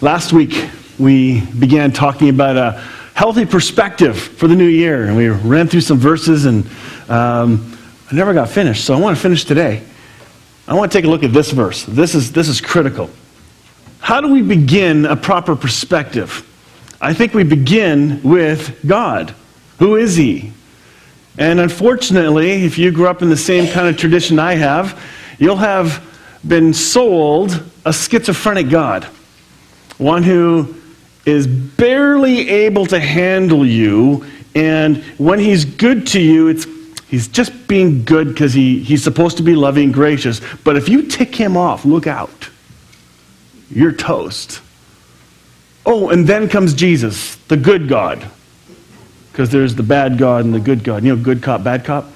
Last week, we began talking about a healthy perspective for the new year, and we ran through some verses, and um, I never got finished, so I want to finish today. I want to take a look at this verse. This is, this is critical. How do we begin a proper perspective? I think we begin with God. Who is He? And unfortunately, if you grew up in the same kind of tradition I have, you'll have been sold a schizophrenic God. One who is barely able to handle you, and when he's good to you, it's he's just being good because he, he's supposed to be loving gracious. But if you tick him off, look out. You're toast. Oh, and then comes Jesus, the good God. Because there's the bad God and the good God. You know, good cop, bad cop?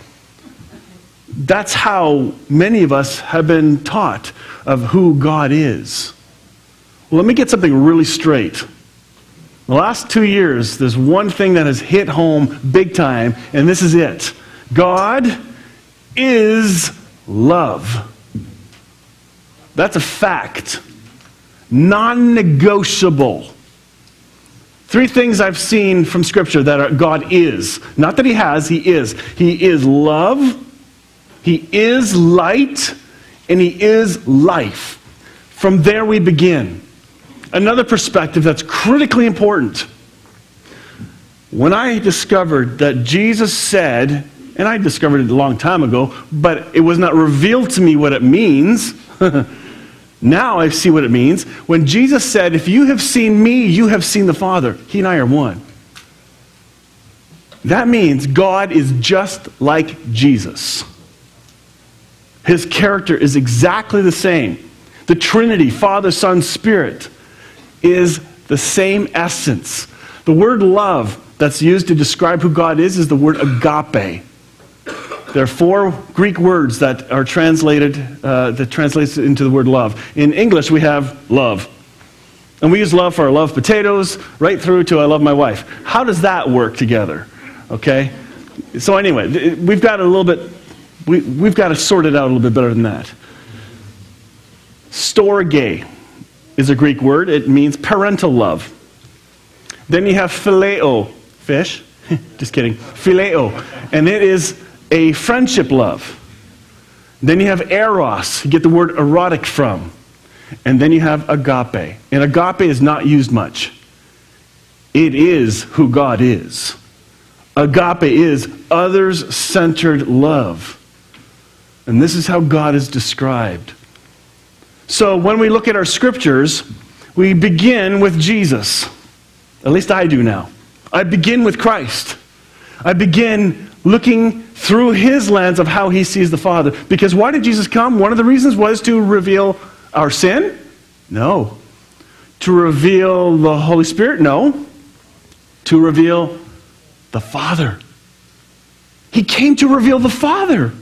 That's how many of us have been taught of who God is. Well, let me get something really straight. The last two years, there's one thing that has hit home big time, and this is it God is love. That's a fact, non negotiable. Three things I've seen from Scripture that are, God is. Not that He has, He is. He is love, He is light, and He is life. From there we begin. Another perspective that's critically important. When I discovered that Jesus said, and I discovered it a long time ago, but it was not revealed to me what it means. now I see what it means. When Jesus said, If you have seen me, you have seen the Father, he and I are one. That means God is just like Jesus. His character is exactly the same. The Trinity, Father, Son, Spirit is the same essence. The word love that's used to describe who God is is the word agape. There are four Greek words that are translated, uh, that translates into the word love. In English, we have love. And we use love for I love potatoes, right through to I love my wife. How does that work together? Okay? So, anyway, we've got a little bit, we, we've got to sort it out a little bit better than that. Storge is a Greek word. It means parental love. Then you have phileo, fish. Just kidding. Phileo. And it is a friendship love. Then you have eros. You get the word erotic from. And then you have agape. And agape is not used much. It is who God is. Agape is others centered love. And this is how God is described. So when we look at our scriptures, we begin with Jesus. At least I do now. I begin with Christ. I begin looking through his lens of how he sees the Father. Because why did Jesus come? One of the reasons was to reveal our sin? No. To reveal the Holy Spirit? No. To reveal the Father. He came to reveal the Father.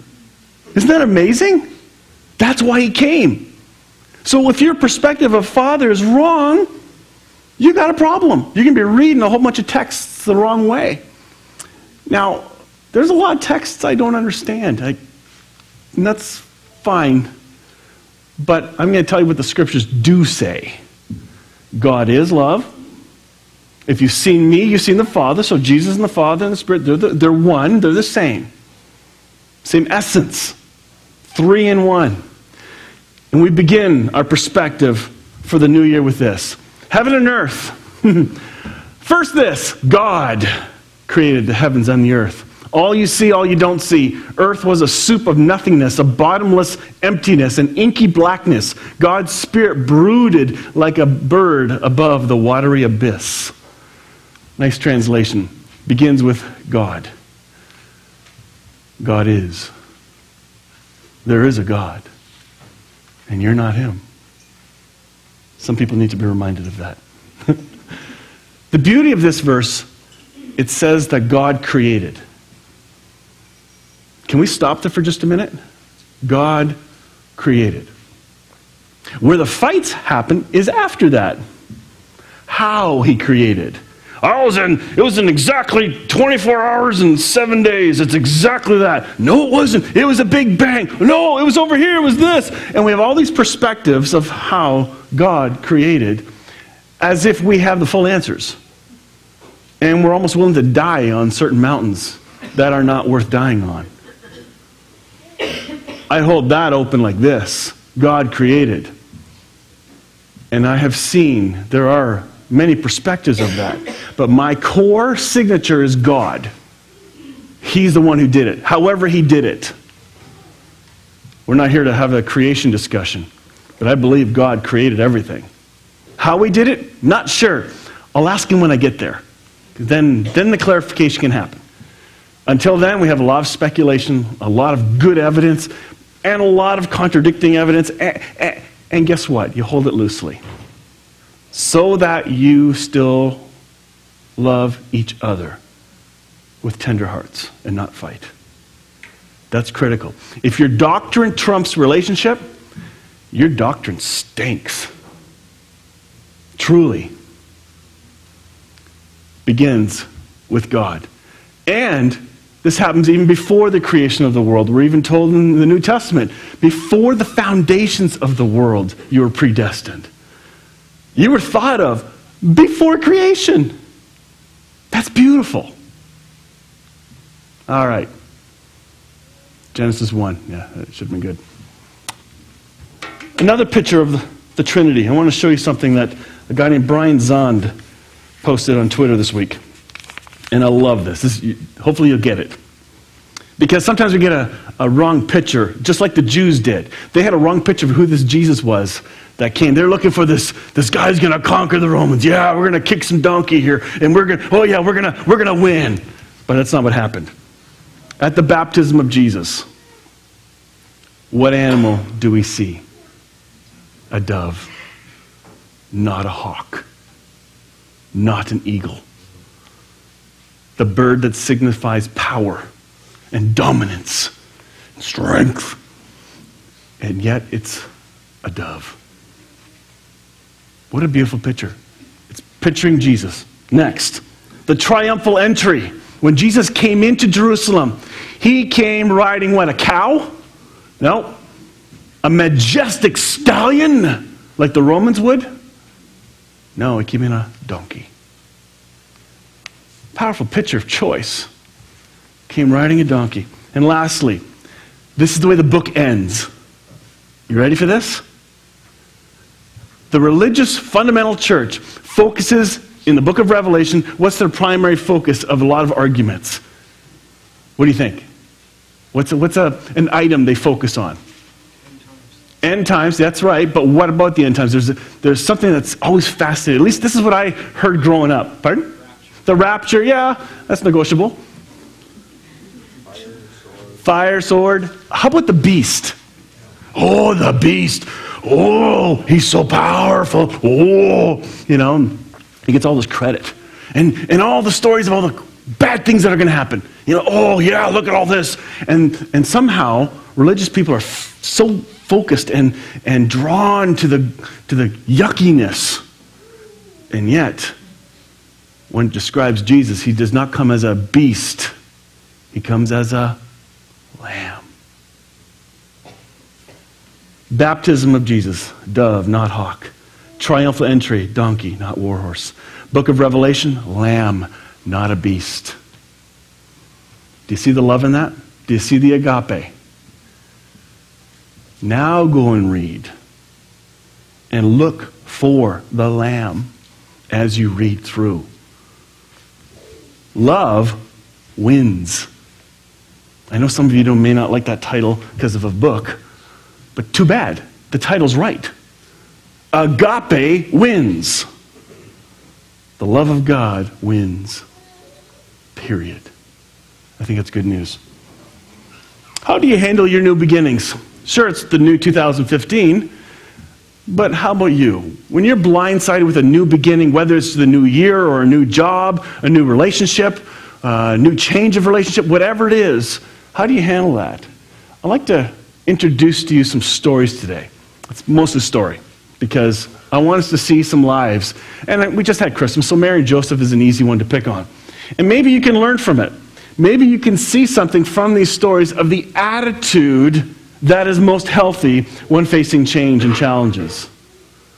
Isn't that amazing? That's why he came. So if your perspective of Father is wrong, you got a problem. You're going to be reading a whole bunch of texts the wrong way. Now, there's a lot of texts I don't understand, I, and that's fine. But I'm going to tell you what the scriptures do say God is love. If you've seen me, you've seen the Father. So Jesus and the Father and the Spirit, they're, the, they're one, they're the same. Same essence. Three in one. And we begin our perspective for the new year with this Heaven and earth. First, this God created the heavens and the earth. All you see, all you don't see. Earth was a soup of nothingness, a bottomless emptiness, an inky blackness. God's Spirit brooded like a bird above the watery abyss. Nice translation. Begins with God. God is. There is a God and you're not him. Some people need to be reminded of that. the beauty of this verse, it says that God created. Can we stop there for just a minute? God created. Where the fights happen is after that. How he created. I was in, it was in exactly 24 hours and seven days. It's exactly that. No, it wasn't. It was a big bang. No, it was over here. It was this. And we have all these perspectives of how God created. as if we have the full answers. And we're almost willing to die on certain mountains that are not worth dying on. I hold that open like this God created. And I have seen there are many perspectives of that. But my core signature is God. He's the one who did it, however, He did it. We're not here to have a creation discussion, but I believe God created everything. How He did it, not sure. I'll ask Him when I get there. Then, then the clarification can happen. Until then, we have a lot of speculation, a lot of good evidence, and a lot of contradicting evidence. And, and, and guess what? You hold it loosely. So that you still love each other with tender hearts and not fight. That's critical. If your doctrine trumps relationship, your doctrine stinks. Truly. Begins with God. And this happens even before the creation of the world. We're even told in the New Testament before the foundations of the world, you were predestined. You were thought of before creation. That's beautiful. All right. Genesis 1. Yeah, it should have been good. Another picture of the Trinity. I want to show you something that a guy named Brian Zahnd posted on Twitter this week. And I love this. this hopefully, you'll get it. Because sometimes we get a, a wrong picture, just like the Jews did. They had a wrong picture of who this Jesus was that came. They're looking for this, this guy's going to conquer the Romans. Yeah, we're going to kick some donkey here. And we're going to, oh, yeah, we're going to we're going to win. But that's not what happened. At the baptism of Jesus, what animal do we see? A dove, not a hawk, not an eagle the bird that signifies power and dominance and strength. And yet it's a dove. What a beautiful picture. It's picturing Jesus. Next, the triumphal entry. When Jesus came into Jerusalem, he came riding what? A cow? No. A majestic stallion, like the Romans would? No, he came in a donkey. Powerful picture of choice. Came riding a donkey. And lastly, this is the way the book ends. You ready for this? The religious fundamental church focuses in the book of Revelation, what's their primary focus of a lot of arguments? What do you think? What's, a, what's a, an item they focus on? End times, that's right, but what about the end times? There's, a, there's something that's always fascinating. At least this is what I heard growing up. Pardon? The rapture, yeah, that's negotiable. Fire sword. How about the beast? Oh, the beast. Oh, he's so powerful. Oh, you know, he gets all this credit. And, and all the stories of all the bad things that are going to happen. You know, oh, yeah, look at all this. And, and somehow, religious people are f- so focused and, and drawn to the, to the yuckiness. And yet, when it describes Jesus, he does not come as a beast, he comes as a lamb. Baptism of Jesus, dove, not hawk. Triumphal entry, donkey, not warhorse. Book of Revelation, lamb, not a beast. Do you see the love in that? Do you see the agape? Now go and read and look for the lamb as you read through. Love wins. I know some of you may not like that title because of a book, but too bad. The title's right. Agape wins. The love of God wins. Period. I think that's good news. How do you handle your new beginnings? Sure, it's the new 2015. But how about you? When you're blindsided with a new beginning, whether it's the new year or a new job, a new relationship, a new change of relationship, whatever it is, how do you handle that? I'd like to introduce to you some stories today. It's mostly a story because I want us to see some lives. And we just had Christmas, so Mary and Joseph is an easy one to pick on. And maybe you can learn from it. Maybe you can see something from these stories of the attitude that is most healthy when facing change and challenges.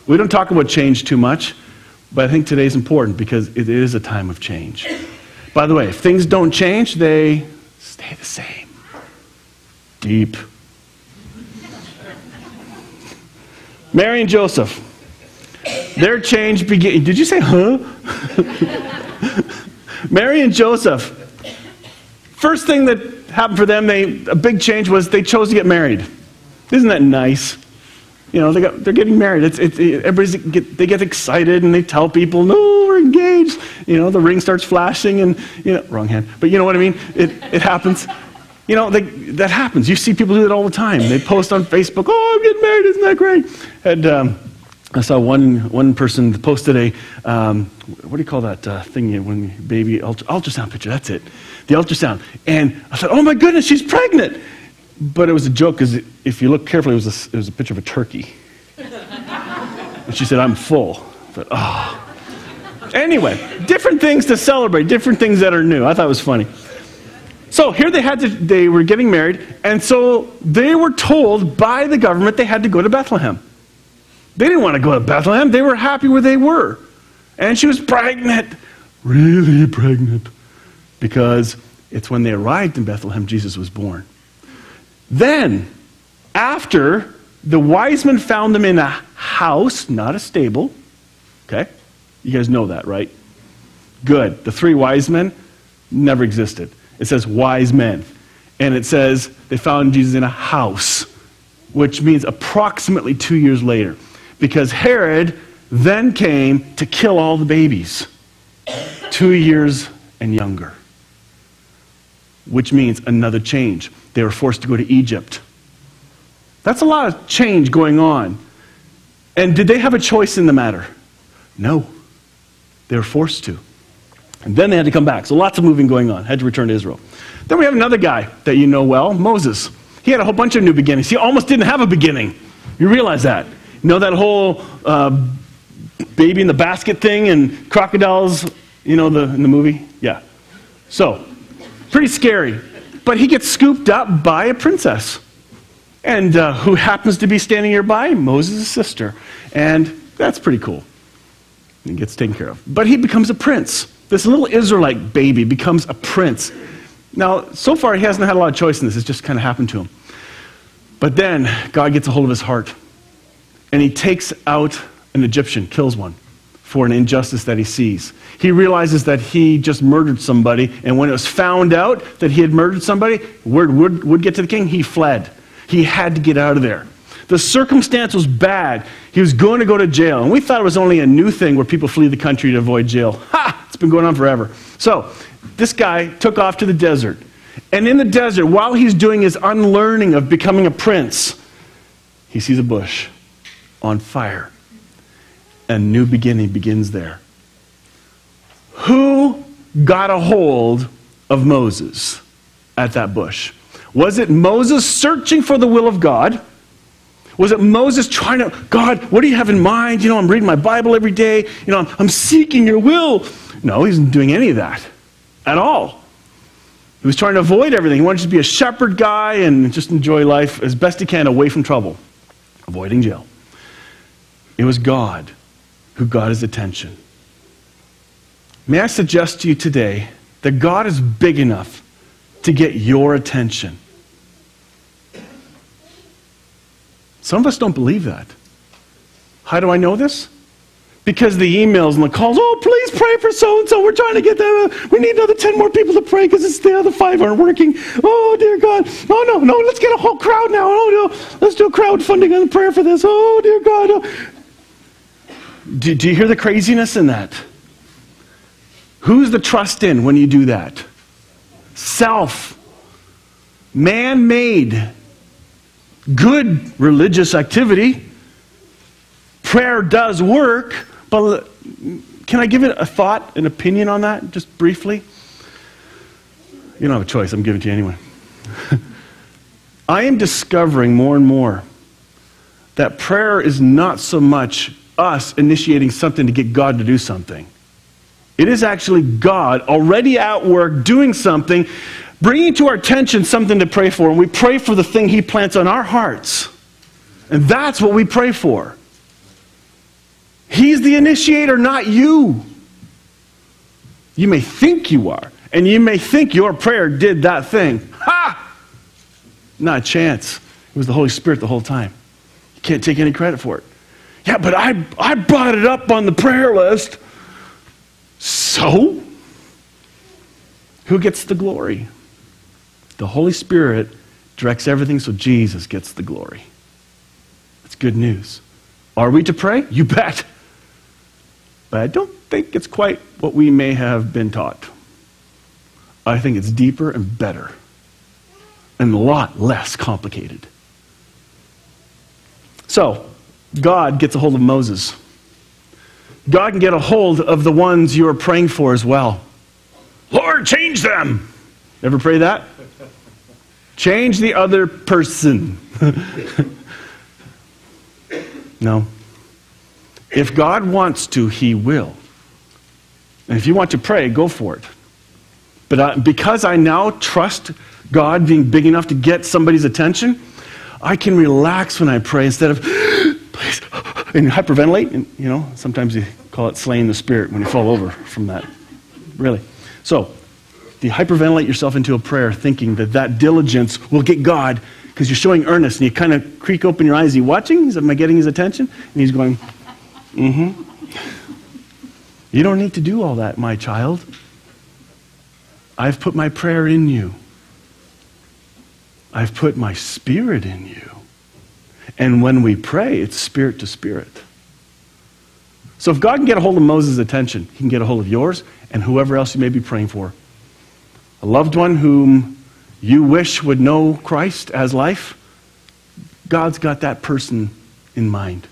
We don't talk about change too much, But I think today is important because it is a time of change. By the way, if things don't change, they stay the same. Deep. Mary and Joseph. Their change began. Did you say, huh? Mary and Joseph. First thing that happened for them, they, a big change was they chose to get married. Isn't that nice? You know, they got, they're getting married. It's, it, everybody's get, they get excited and they tell people, no, we're engaged. You know, the ring starts flashing and, you know, wrong hand. But you know what I mean? It, it happens. You know, they, that happens. You see people do that all the time. They post on Facebook, oh, I'm getting married. Isn't that great? And um, I saw one, one person posted a, um, what do you call that uh, thing when baby, ultra, ultrasound picture, that's it. The ultrasound. And I thought, oh my goodness, she's pregnant. But it was a joke because if you look carefully, it was a, it was a picture of a turkey. and she said, I'm full. But, oh. Anyway, different things to celebrate, different things that are new. I thought it was funny. So here they had to, they were getting married, and so they were told by the government they had to go to Bethlehem. They didn't want to go to Bethlehem. They were happy where they were. And she was pregnant, really pregnant, because it's when they arrived in Bethlehem Jesus was born. Then, after the wise men found them in a house, not a stable, okay? You guys know that, right? Good. The three wise men never existed. It says wise men. And it says they found Jesus in a house, which means approximately two years later. Because Herod then came to kill all the babies, two years and younger. Which means another change. They were forced to go to Egypt. That's a lot of change going on. And did they have a choice in the matter? No. They were forced to. And then they had to come back. So lots of moving going on. Had to return to Israel. Then we have another guy that you know well, Moses. He had a whole bunch of new beginnings. He almost didn't have a beginning. You realize that? You know that whole uh, baby in the basket thing and crocodiles, you know, the, in the movie? Yeah. So, pretty scary. But he gets scooped up by a princess. And uh, who happens to be standing nearby? Moses' sister. And that's pretty cool. He gets taken care of. But he becomes a prince. This little Israelite baby becomes a prince. Now, so far, he hasn't had a lot of choice in this. It's just kind of happened to him. But then, God gets a hold of his heart. And he takes out an Egyptian, kills one for an injustice that he sees. He realizes that he just murdered somebody, and when it was found out that he had murdered somebody, word would, would get to the king, he fled. He had to get out of there. The circumstance was bad. He was going to go to jail. And we thought it was only a new thing where people flee the country to avoid jail. Ha! It's been going on forever. So, this guy took off to the desert. And in the desert, while he's doing his unlearning of becoming a prince, he sees a bush on fire a new beginning begins there. Who got a hold of Moses at that bush? Was it Moses searching for the will of God? Was it Moses trying to, God, what do you have in mind? You know, I'm reading my Bible every day. You know, I'm, I'm seeking your will. No, he wasn't doing any of that at all. He was trying to avoid everything. He wanted to be a shepherd guy and just enjoy life as best he can away from trouble, avoiding jail. It was God who got his attention. May I suggest to you today that God is big enough to get your attention? Some of us don't believe that. How do I know this? Because the emails and the calls, oh, please pray for so and so. We're trying to get them. We need another 10 more people to pray because the other five aren't working. Oh, dear God. Oh, no, no, let's get a whole crowd now. Oh, no, let's do a crowdfunding and prayer for this. Oh, dear God. Oh. Do, do you hear the craziness in that? Who's the trust in when you do that? Self. Man made. Good religious activity. Prayer does work, but can I give it a thought, an opinion on that, just briefly? You don't have a choice, I'm giving it to you anyway. I am discovering more and more that prayer is not so much us initiating something to get God to do something. It is actually God already at work doing something, bringing to our attention something to pray for, and we pray for the thing He plants on our hearts. And that's what we pray for. He's the initiator, not you. You may think you are, and you may think your prayer did that thing. Ha! Not a chance. It was the Holy Spirit the whole time. You can't take any credit for it. Yeah, but I, I brought it up on the prayer list. So? Who gets the glory? The Holy Spirit directs everything so Jesus gets the glory. That's good news. Are we to pray? You bet. But I don't think it's quite what we may have been taught. I think it's deeper and better and a lot less complicated. So, God gets a hold of Moses. God can get a hold of the ones you are praying for as well. Lord, change them. Ever pray that? Change the other person. no. If God wants to, He will. And if you want to pray, go for it. But I, because I now trust God being big enough to get somebody's attention, I can relax when I pray instead of, please, and hyperventilate. And, you know, sometimes you call it slaying the spirit when you fall over from that. Really. So, you hyperventilate yourself into a prayer thinking that that diligence will get God because you're showing earnest and you kind of creak open your eyes. Is he watching? Am I getting his attention? And he's going, mm hmm. You don't need to do all that, my child. I've put my prayer in you. I've put my spirit in you. And when we pray, it's spirit to spirit. So if God can get a hold of Moses' attention, he can get a hold of yours and whoever else you may be praying for. A loved one whom you wish would know Christ as life, God's got that person in mind.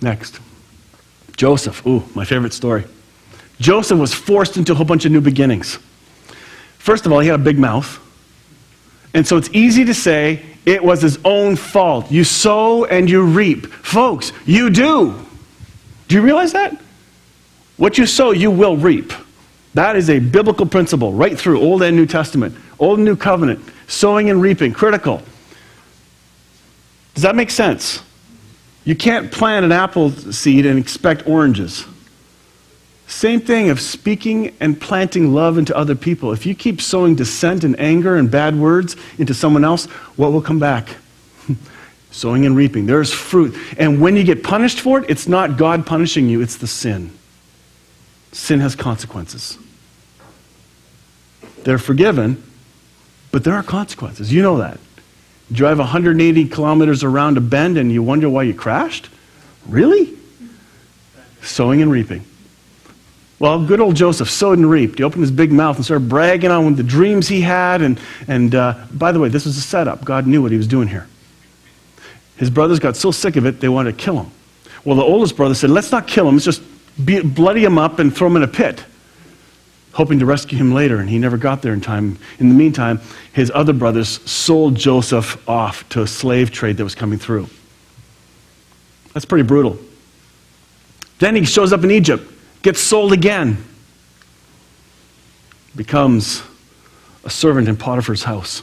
Next. Joseph. Ooh, my favorite story. Joseph was forced into a whole bunch of new beginnings. First of all, he had a big mouth. And so it's easy to say it was his own fault. You sow and you reap. Folks, you do. Do you realize that? What you sow, you will reap. That is a biblical principle right through Old and New Testament, Old and New Covenant, sowing and reaping, critical. Does that make sense? You can't plant an apple seed and expect oranges. Same thing of speaking and planting love into other people. If you keep sowing dissent and anger and bad words into someone else, what will come back? sowing and reaping. There's fruit. And when you get punished for it, it's not God punishing you, it's the sin. Sin has consequences. They're forgiven, but there are consequences. You know that. You drive 180 kilometers around a bend and you wonder why you crashed? Really? Sowing and reaping. Well, good old Joseph sowed and reaped. He opened his big mouth and started bragging on the dreams he had. And, and uh, by the way, this was a setup. God knew what he was doing here. His brothers got so sick of it, they wanted to kill him. Well, the oldest brother said, Let's not kill him. Let's just bloody him up and throw him in a pit, hoping to rescue him later. And he never got there in time. In the meantime, his other brothers sold Joseph off to a slave trade that was coming through. That's pretty brutal. Then he shows up in Egypt gets sold again, becomes a servant in Potiphar's house.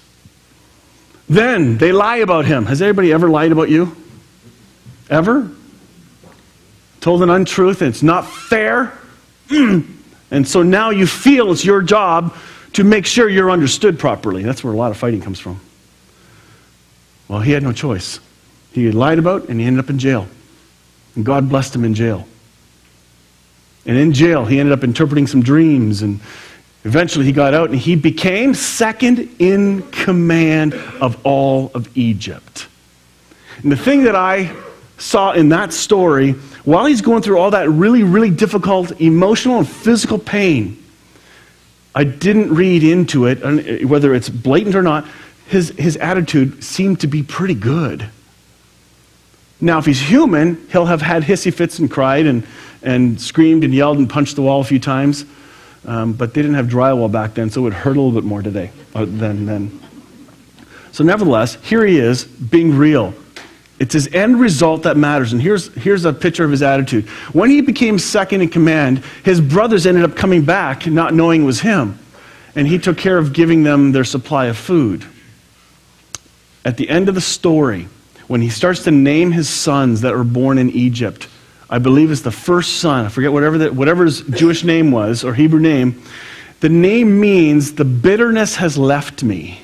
Then they lie about him. Has anybody ever lied about you? Ever? Told an untruth and it's not fair? and so now you feel it's your job to make sure you're understood properly. That's where a lot of fighting comes from. Well, he had no choice. He lied about and he ended up in jail. And God blessed him in jail. And in jail, he ended up interpreting some dreams. And eventually he got out and he became second in command of all of Egypt. And the thing that I saw in that story, while he's going through all that really, really difficult emotional and physical pain, I didn't read into it, whether it's blatant or not, his, his attitude seemed to be pretty good. Now, if he's human, he'll have had hissy fits and cried and and screamed and yelled and punched the wall a few times. Um, but they didn't have drywall back then, so it would hurt a little bit more today uh, than then. So, nevertheless, here he is being real. It's his end result that matters. And here's, here's a picture of his attitude. When he became second in command, his brothers ended up coming back, not knowing it was him. And he took care of giving them their supply of food. At the end of the story, when he starts to name his sons that were born in Egypt, I believe it's the first son, I forget whatever, the, whatever his Jewish name was or Hebrew name, the name means the bitterness has left me.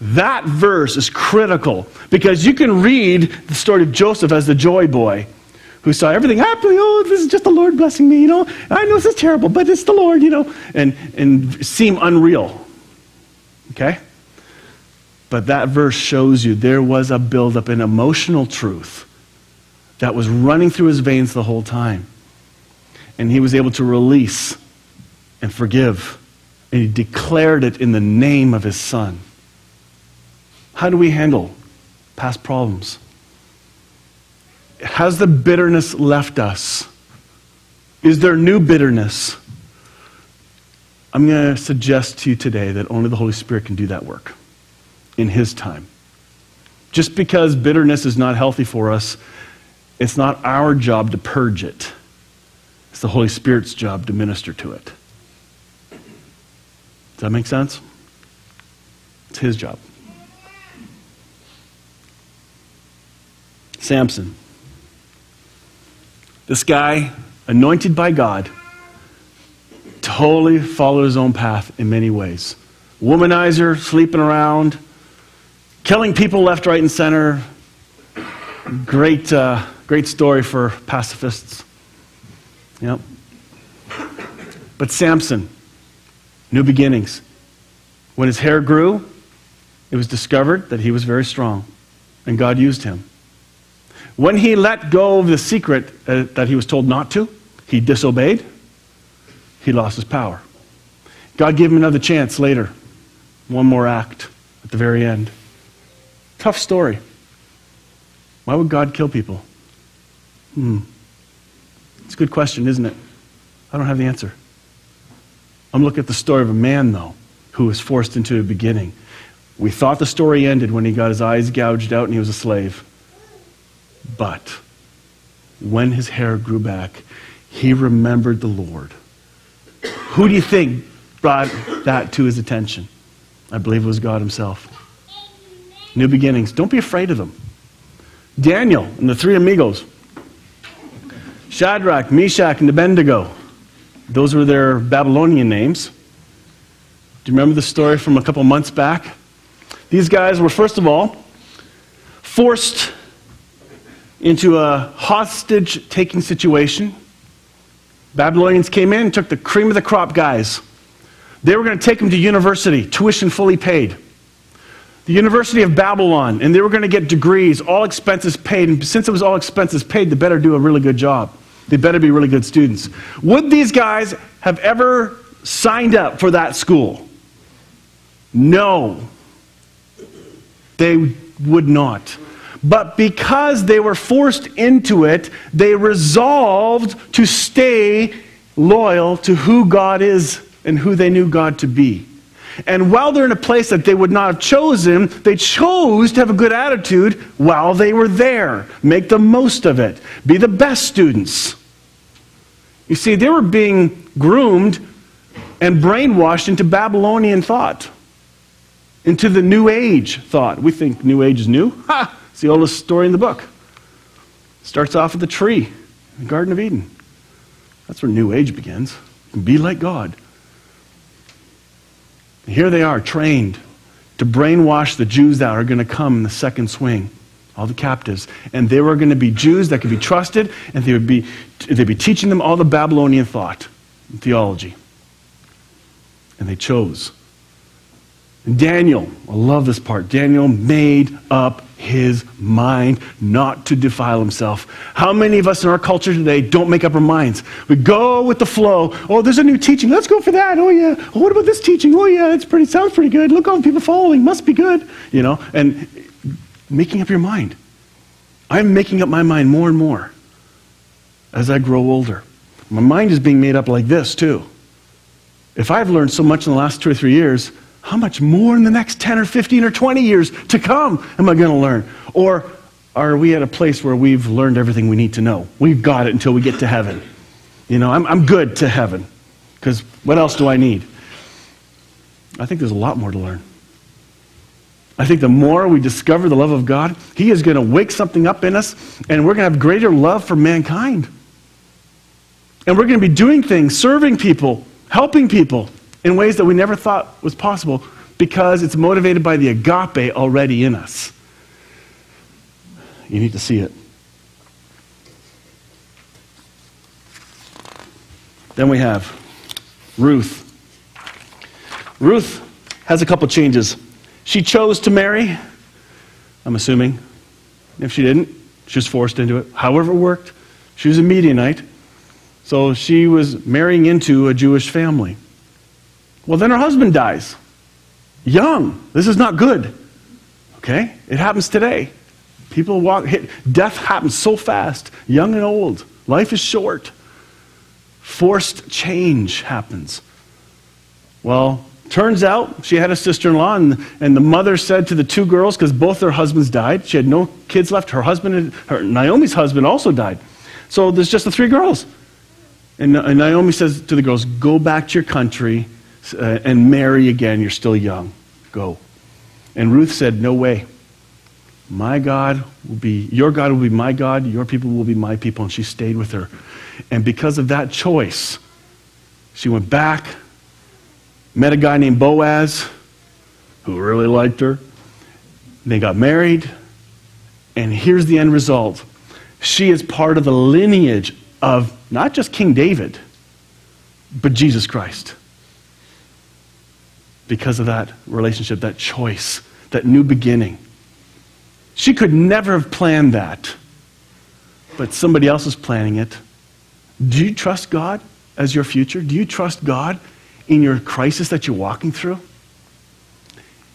That verse is critical because you can read the story of Joseph as the joy boy who saw everything happening. Oh, this is just the Lord blessing me, you know. I know this is terrible, but it's the Lord, you know, and, and seem unreal. Okay? But that verse shows you there was a buildup in emotional truth that was running through his veins the whole time. And he was able to release and forgive. And he declared it in the name of his son. How do we handle past problems? Has the bitterness left us? Is there new bitterness? I'm going to suggest to you today that only the Holy Spirit can do that work in His time. Just because bitterness is not healthy for us, it's not our job to purge it. It's the Holy Spirit's job to minister to it. Does that make sense? It's His job. Samson. This guy, anointed by God, totally followed his own path in many ways. Womanizer, sleeping around, killing people left, right, and center. Great, uh, great story for pacifists. Yep. But Samson, new beginnings. When his hair grew, it was discovered that he was very strong, and God used him. When he let go of the secret uh, that he was told not to, he disobeyed, he lost his power. God gave him another chance later, one more act at the very end. Tough story. Why would God kill people? Hmm. It's a good question, isn't it? I don't have the answer. I'm looking at the story of a man, though, who was forced into a beginning. We thought the story ended when he got his eyes gouged out and he was a slave. But when his hair grew back, he remembered the Lord. Who do you think brought that to his attention? I believe it was God himself. New beginnings. Don't be afraid of them. Daniel and the three amigos Shadrach, Meshach, and Abednego. Those were their Babylonian names. Do you remember the story from a couple months back? These guys were, first of all, forced into a hostage taking situation. Babylonians came in and took the cream of the crop guys. They were going to take them to university, tuition fully paid. The University of Babylon, and they were going to get degrees, all expenses paid. And since it was all expenses paid, they better do a really good job. They better be really good students. Would these guys have ever signed up for that school? No. They would not. But because they were forced into it, they resolved to stay loyal to who God is and who they knew God to be. And while they're in a place that they would not have chosen, they chose to have a good attitude while they were there. Make the most of it. Be the best students. You see, they were being groomed and brainwashed into Babylonian thought, into the New Age thought. We think New Age is new. Ha! It's the oldest story in the book. It Starts off with the tree, the Garden of Eden. That's where New Age begins. Be like God. Here they are, trained to brainwash the Jews that are going to come in the second swing, all the captives. And they were going to be Jews that could be trusted, and they would be, they'd be teaching them all the Babylonian thought and theology. And they chose. And Daniel, I love this part. Daniel made up his mind not to defile himself. How many of us in our culture today don't make up our minds? We go with the flow. Oh, there's a new teaching. Let's go for that. Oh yeah. Oh, what about this teaching? Oh yeah, it's pretty sounds pretty good. Look all the people following. Must be good. You know, and making up your mind. I'm making up my mind more and more as I grow older. My mind is being made up like this too. If I've learned so much in the last two or three years, how much more in the next 10 or 15 or 20 years to come am I going to learn? Or are we at a place where we've learned everything we need to know? We've got it until we get to heaven. You know, I'm, I'm good to heaven because what else do I need? I think there's a lot more to learn. I think the more we discover the love of God, He is going to wake something up in us, and we're going to have greater love for mankind. And we're going to be doing things, serving people, helping people in ways that we never thought was possible because it's motivated by the agape already in us. You need to see it. Then we have Ruth. Ruth has a couple changes. She chose to marry, I'm assuming. If she didn't, she was forced into it. However, it worked. She was a Midianite. So she was marrying into a Jewish family. Well, then her husband dies. Young. This is not good. Okay? It happens today. People walk, hit, death happens so fast, young and old. Life is short. Forced change happens. Well, turns out she had a sister in law, and, and the mother said to the two girls, because both their husbands died, she had no kids left. Her husband, her, Naomi's husband also died. So there's just the three girls. And, and Naomi says to the girls, Go back to your country Uh, and marry again. You're still young. Go. And Ruth said, No way. My God will be, your God will be my God, your people will be my people. And she stayed with her. And because of that choice, she went back, met a guy named Boaz who really liked her. They got married. And here's the end result she is part of the lineage of not just King David, but Jesus Christ. Because of that relationship, that choice, that new beginning. She could never have planned that, but somebody else is planning it. Do you trust God as your future? Do you trust God in your crisis that you're walking through?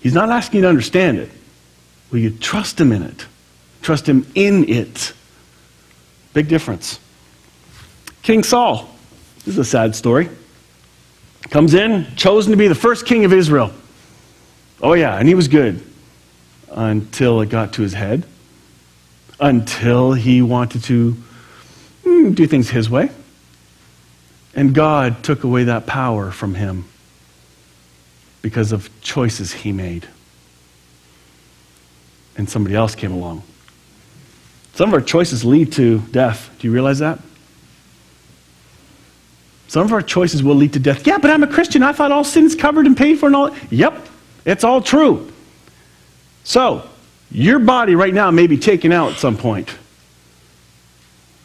He's not asking you to understand it. Will you trust Him in it? Trust Him in it. Big difference. King Saul. This is a sad story. Comes in, chosen to be the first king of Israel. Oh, yeah, and he was good until it got to his head, until he wanted to mm, do things his way. And God took away that power from him because of choices he made. And somebody else came along. Some of our choices lead to death. Do you realize that? Some of our choices will lead to death. Yeah, but I'm a Christian. I thought all sin's covered and paid for and all. Yep, it's all true. So, your body right now may be taken out at some point.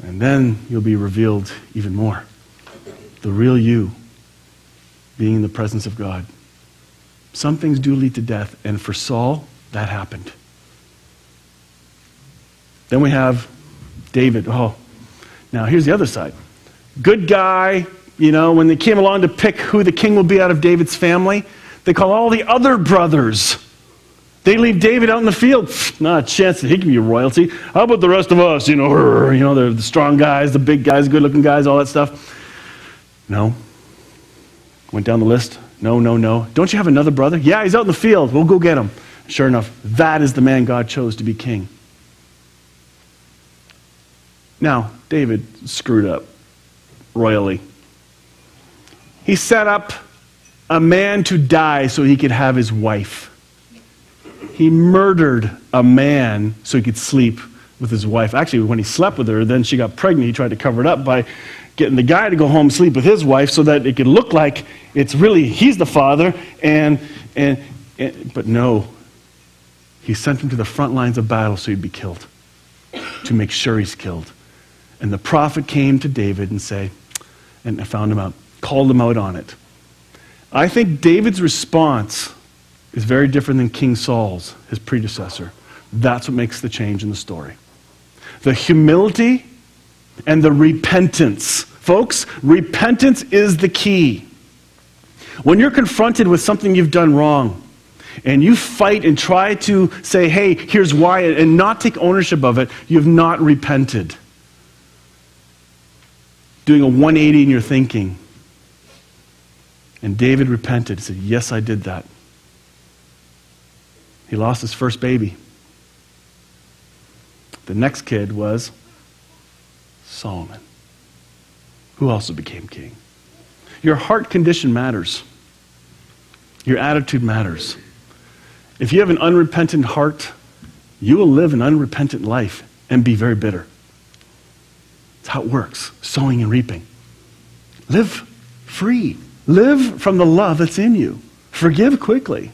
And then you'll be revealed even more. The real you being in the presence of God. Some things do lead to death, and for Saul, that happened. Then we have David. Oh, now here's the other side. Good guy, you know, when they came along to pick who the king will be out of David's family, they call all the other brothers. They leave David out in the field. Not a chance that he can be royalty. How about the rest of us? You know, you know, they're the strong guys, the big guys, good looking guys, all that stuff. No. Went down the list. No, no, no. Don't you have another brother? Yeah, he's out in the field. We'll go get him. Sure enough, that is the man God chose to be king. Now, David screwed up royally. He set up a man to die so he could have his wife. He murdered a man so he could sleep with his wife. Actually, when he slept with her, then she got pregnant. He tried to cover it up by getting the guy to go home and sleep with his wife so that it could look like it's really he's the father. And, and, and but no, he sent him to the front lines of battle so he'd be killed, to make sure he's killed. And the prophet came to David and say, and I found him out called him out on it. I think David's response is very different than King Saul's, his predecessor. That's what makes the change in the story. The humility and the repentance. Folks, repentance is the key. When you're confronted with something you've done wrong, and you fight and try to say, hey, here's why, and not take ownership of it, you've not repented. Doing a 180 in your thinking and David repented. He said, Yes, I did that. He lost his first baby. The next kid was Solomon, who also became king. Your heart condition matters, your attitude matters. If you have an unrepentant heart, you will live an unrepentant life and be very bitter. That's how it works sowing and reaping. Live free, live from the love that's in you. Forgive quickly,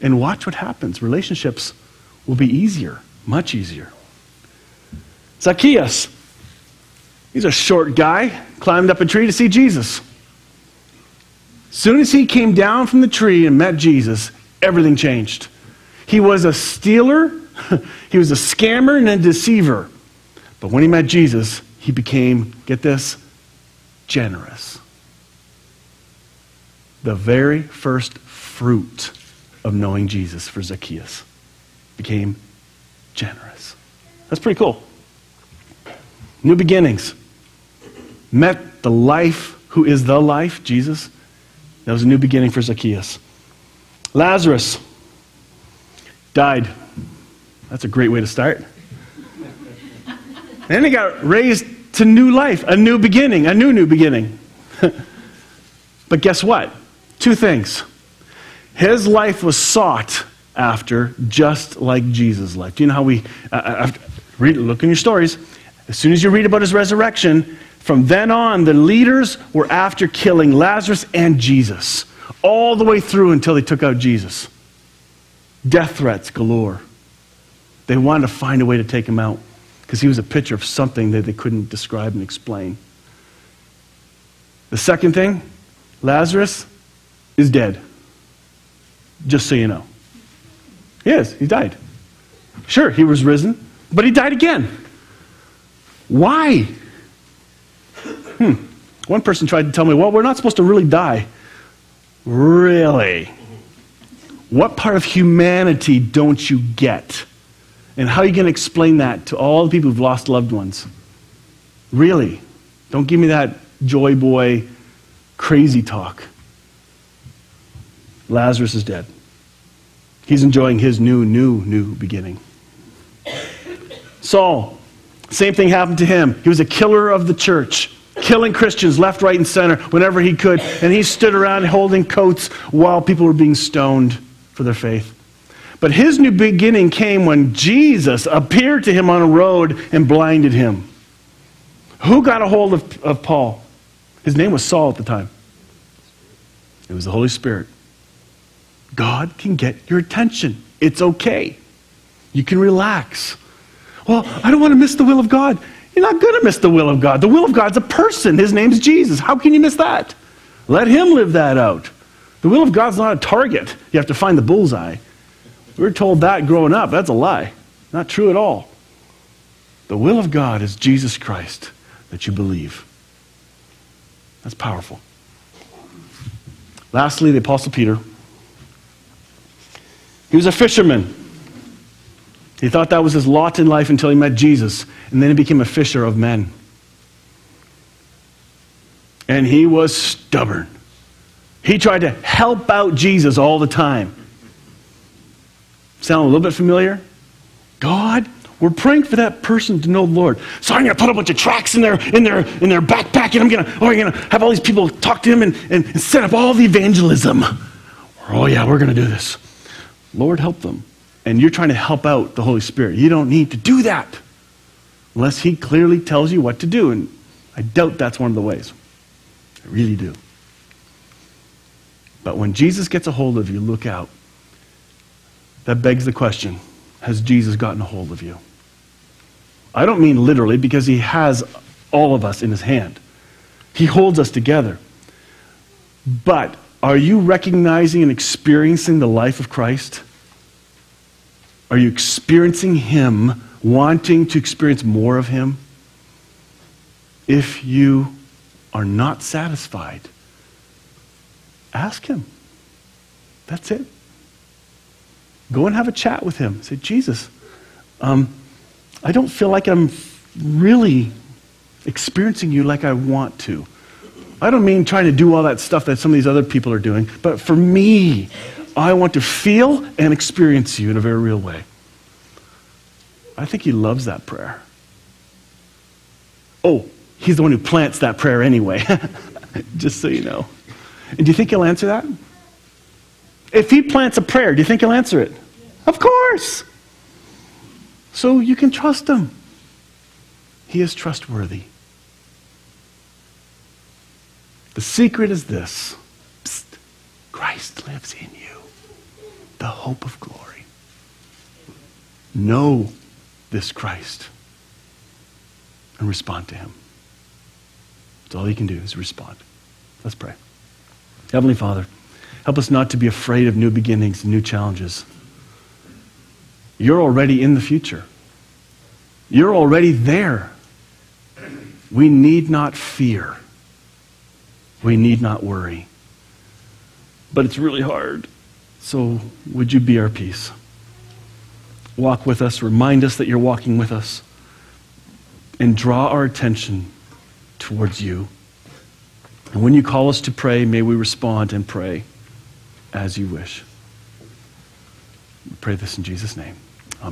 and watch what happens. Relationships will be easier, much easier. Zacchaeus. He's a short guy, climbed up a tree to see Jesus. As soon as he came down from the tree and met Jesus, everything changed. He was a stealer, he was a scammer and a deceiver. But when he met Jesus, he became, get this, generous. The very first fruit of knowing Jesus for Zacchaeus became generous. That's pretty cool. New beginnings. Met the life who is the life, Jesus. That was a new beginning for Zacchaeus. Lazarus died. That's a great way to start. then he got raised to new life, a new beginning, a new, new beginning. but guess what? Two things. His life was sought after just like Jesus' life. Do you know how we uh, uh read, look in your stories? As soon as you read about his resurrection, from then on, the leaders were after killing Lazarus and Jesus, all the way through until they took out Jesus. Death threats galore. They wanted to find a way to take him out because he was a picture of something that they couldn't describe and explain. The second thing Lazarus is dead. Just so you know. He is. He died. Sure, he was risen, but he died again. Why? Hmm. One person tried to tell me, well, we're not supposed to really die. Really? What part of humanity don't you get? And how are you going to explain that to all the people who've lost loved ones? Really? Don't give me that joy boy crazy talk. Lazarus is dead. He's enjoying his new, new, new beginning. Saul, same thing happened to him. He was a killer of the church, killing Christians left, right, and center whenever he could. And he stood around holding coats while people were being stoned for their faith. But his new beginning came when Jesus appeared to him on a road and blinded him. Who got a hold of, of Paul? His name was Saul at the time. It was the Holy Spirit. God can get your attention. It's okay. You can relax. Well, I don't want to miss the will of God. You're not going to miss the will of God. The will of God's a person. His name's Jesus. How can you miss that? Let Him live that out. The will of God's not a target. You have to find the bullseye. We were told that growing up. That's a lie. Not true at all. The will of God is Jesus Christ that you believe. That's powerful. Lastly, the Apostle Peter. He was a fisherman. He thought that was his lot in life until he met Jesus, and then he became a fisher of men. And he was stubborn. He tried to help out Jesus all the time. Sound a little bit familiar? God, we're praying for that person to know the Lord. So I'm going to put a bunch of tracks in their, in their, in their backpack, and I'm going to, oh, I'm going to have all these people talk to him and, and, set up all the evangelism. Oh, yeah, we're going to do this. Lord, help them. And you're trying to help out the Holy Spirit. You don't need to do that unless He clearly tells you what to do. And I doubt that's one of the ways. I really do. But when Jesus gets a hold of you, look out. That begs the question Has Jesus gotten a hold of you? I don't mean literally, because he has all of us in his hand. He holds us together. But are you recognizing and experiencing the life of Christ? Are you experiencing him, wanting to experience more of him? If you are not satisfied, ask him. That's it. Go and have a chat with him. Say, Jesus, um, I don't feel like I'm really experiencing you like I want to. I don't mean trying to do all that stuff that some of these other people are doing, but for me, I want to feel and experience you in a very real way. I think he loves that prayer. Oh, he's the one who plants that prayer anyway, just so you know. And do you think he'll answer that? If he plants a prayer, do you think he'll answer it? Of course. So you can trust him. He is trustworthy. The secret is this Psst. Christ lives in you, the hope of glory. Know this Christ and respond to him. That's all you can do is respond. Let's pray. Heavenly Father, help us not to be afraid of new beginnings and new challenges. You're already in the future. You're already there. We need not fear. We need not worry. But it's really hard. So would you be our peace? Walk with us, remind us that you're walking with us, and draw our attention towards you. And when you call us to pray, may we respond and pray as you wish. We pray this in Jesus' name.